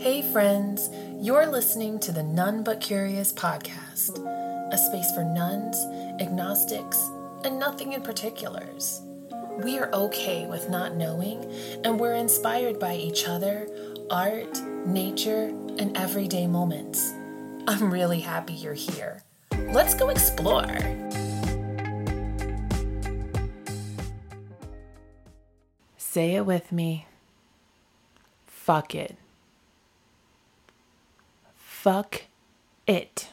Hey, friends, you're listening to the None But Curious podcast, a space for nones, agnostics, and nothing in particulars. We are okay with not knowing, and we're inspired by each other, art, nature, and everyday moments. I'm really happy you're here. Let's go explore. Say it with me. Fuck it. Fuck it.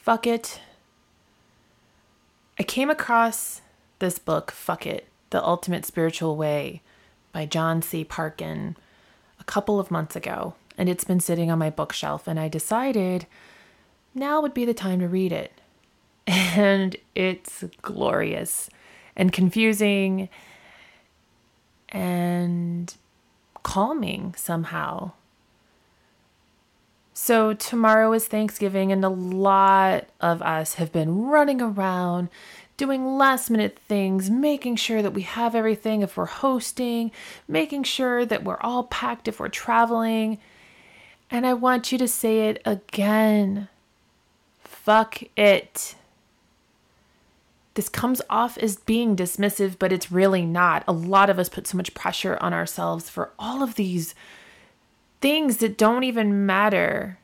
Fuck it. I came across this book, Fuck It, The Ultimate Spiritual Way by John C. Parkin a couple of months ago, and it's been sitting on my bookshelf, and I decided now would be the time to read it. And it's glorious and confusing and calming somehow. So, tomorrow is Thanksgiving, and a lot of us have been running around doing last minute things, making sure that we have everything if we're hosting, making sure that we're all packed if we're traveling. And I want you to say it again fuck it. This comes off as being dismissive, but it's really not. A lot of us put so much pressure on ourselves for all of these things that don't even matter.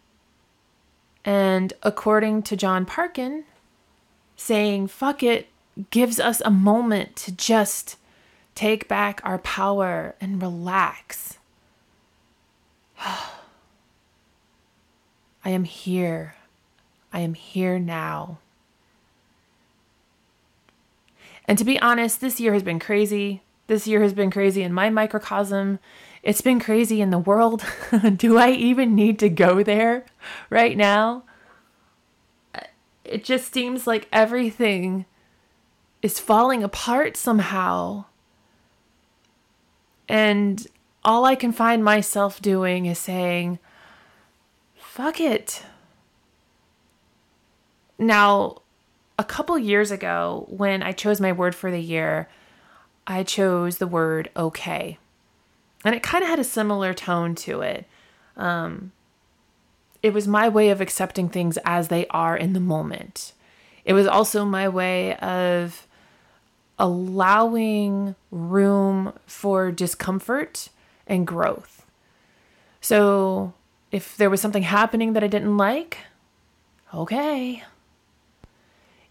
And according to John Parkin, saying fuck it gives us a moment to just take back our power and relax. I am here. I am here now. And to be honest, this year has been crazy. This year has been crazy in my microcosm. It's been crazy in the world. Do I even need to go there right now? It just seems like everything is falling apart somehow. And all I can find myself doing is saying, fuck it. Now, a couple years ago, when I chose my word for the year, I chose the word okay. And it kind of had a similar tone to it. Um, it was my way of accepting things as they are in the moment. It was also my way of allowing room for discomfort and growth. So, if there was something happening that I didn't like, okay.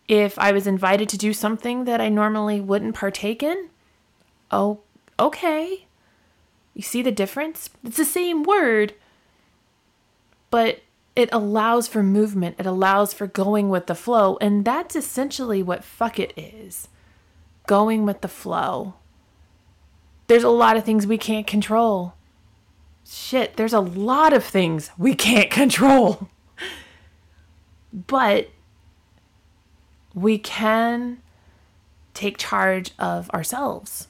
If I was invited to do something that I normally wouldn't partake in, oh, okay. You see the difference? It's the same word, but it allows for movement, it allows for going with the flow, and that's essentially what fuck it is going with the flow. There's a lot of things we can't control. Shit, there's a lot of things we can't control. But we can take charge of ourselves.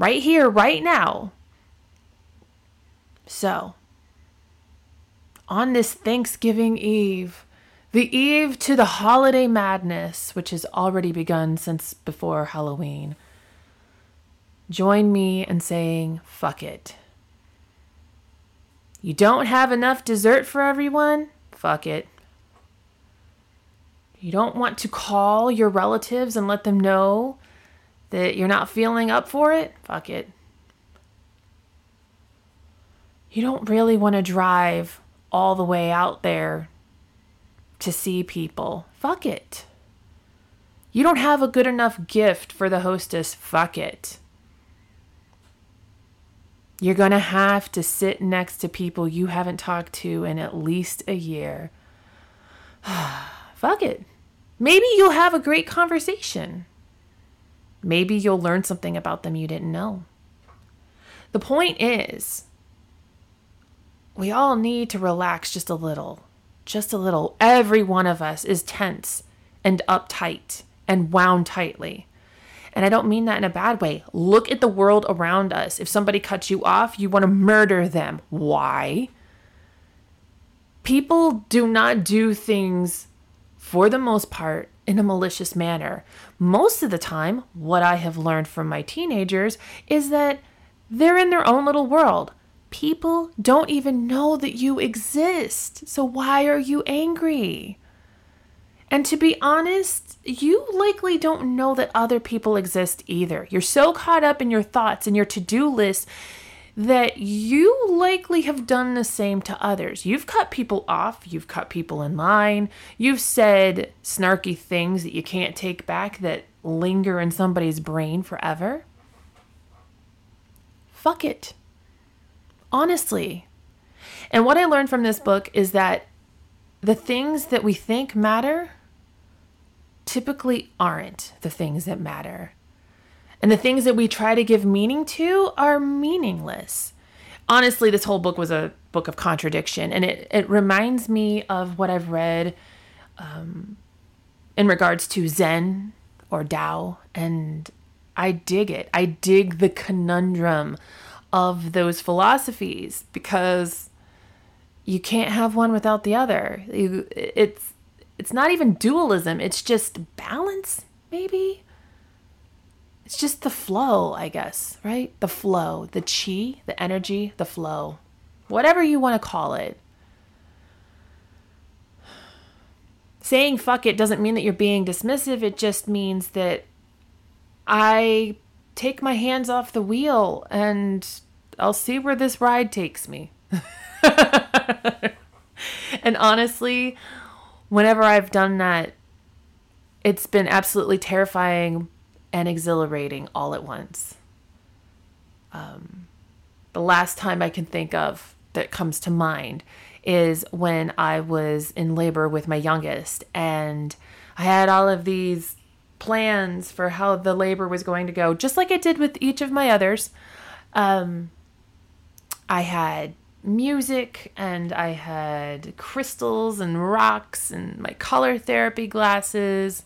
Right here, right now. So, on this Thanksgiving Eve, the eve to the holiday madness, which has already begun since before Halloween, join me in saying, fuck it. You don't have enough dessert for everyone? Fuck it. You don't want to call your relatives and let them know that you're not feeling up for it? Fuck it. You don't really want to drive all the way out there to see people. Fuck it. You don't have a good enough gift for the hostess. Fuck it. You're going to have to sit next to people you haven't talked to in at least a year. Fuck it. Maybe you'll have a great conversation. Maybe you'll learn something about them you didn't know. The point is, we all need to relax just a little. Just a little. Every one of us is tense and uptight and wound tightly. And I don't mean that in a bad way. Look at the world around us. If somebody cuts you off, you want to murder them. Why? People do not do things, for the most part, in a malicious manner. Most of the time, what I have learned from my teenagers is that they're in their own little world. People don't even know that you exist. So why are you angry? And to be honest, you likely don't know that other people exist either. You're so caught up in your thoughts and your to do list that you likely have done the same to others. You've cut people off, you've cut people in line, you've said snarky things that you can't take back that linger in somebody's brain forever. Fuck it. Honestly. And what I learned from this book is that the things that we think matter typically aren't the things that matter. And the things that we try to give meaning to are meaningless. Honestly, this whole book was a book of contradiction, and it, it reminds me of what I've read um, in regards to Zen or Tao, and I dig it. I dig the conundrum of those philosophies because you can't have one without the other. it's it's not even dualism, it's just balance, maybe. It's just the flow, I guess, right? The flow, the chi, the energy, the flow. Whatever you want to call it. Saying fuck it doesn't mean that you're being dismissive. It just means that I take my hands off the wheel and I'll see where this ride takes me. and honestly, whenever I've done that, it's been absolutely terrifying and exhilarating all at once. Um, the last time I can think of that comes to mind is when I was in labor with my youngest, and I had all of these plans for how the labor was going to go, just like I did with each of my others. Um, I had music and I had crystals and rocks and my color therapy glasses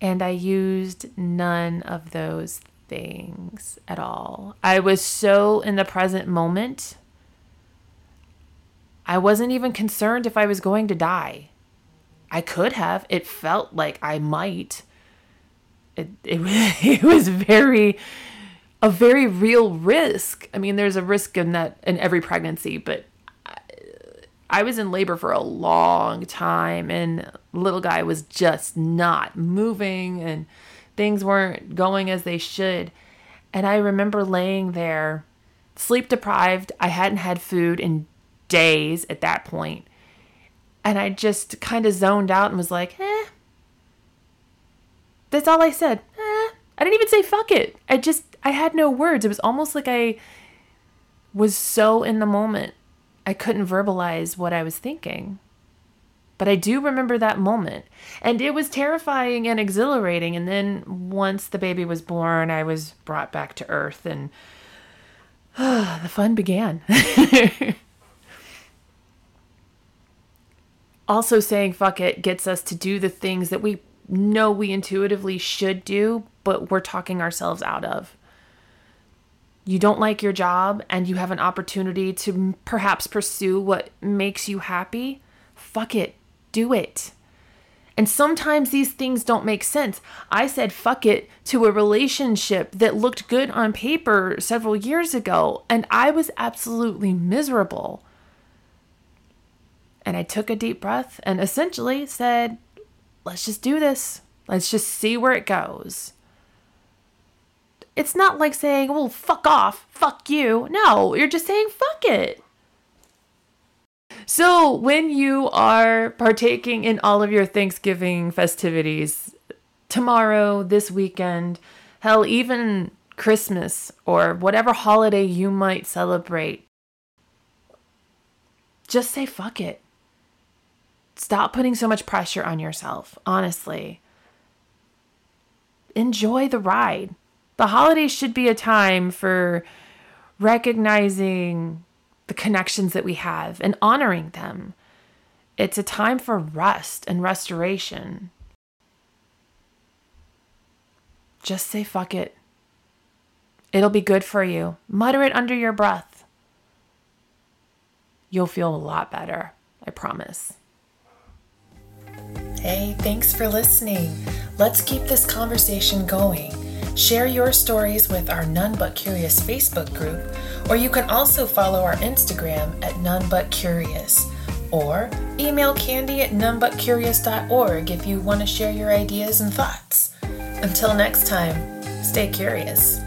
and I used none of those things at all. I was so in the present moment. I wasn't even concerned if I was going to die. I could have. It felt like I might. It, it, it was very a very real risk. I mean, there's a risk in that in every pregnancy, but I was in labor for a long time and little guy was just not moving and things weren't going as they should. And I remember laying there sleep deprived. I hadn't had food in days at that point. And I just kind of zoned out and was like, eh. That's all I said. Eh. I didn't even say fuck it. I just, I had no words. It was almost like I was so in the moment I couldn't verbalize what I was thinking. But I do remember that moment. And it was terrifying and exhilarating. And then once the baby was born, I was brought back to earth and the fun began. also, saying fuck it gets us to do the things that we know we intuitively should do, but we're talking ourselves out of you don't like your job and you have an opportunity to perhaps pursue what makes you happy, fuck it, do it. And sometimes these things don't make sense. I said fuck it to a relationship that looked good on paper several years ago, and I was absolutely miserable. And I took a deep breath and essentially said, let's just do this. Let's just see where it goes. It's not like saying, well, fuck off, fuck you. No, you're just saying, fuck it. So, when you are partaking in all of your Thanksgiving festivities, tomorrow, this weekend, hell, even Christmas or whatever holiday you might celebrate, just say fuck it. Stop putting so much pressure on yourself, honestly. Enjoy the ride the holidays should be a time for recognizing the connections that we have and honoring them. It's a time for rest and restoration. Just say fuck it. It'll be good for you. Mutter it under your breath. You'll feel a lot better. I promise. Hey, thanks for listening. Let's keep this conversation going Share your stories with our None But Curious Facebook group, or you can also follow our Instagram at None But Curious. Or email candy at nonebutcurious.org if you want to share your ideas and thoughts. Until next time, stay curious.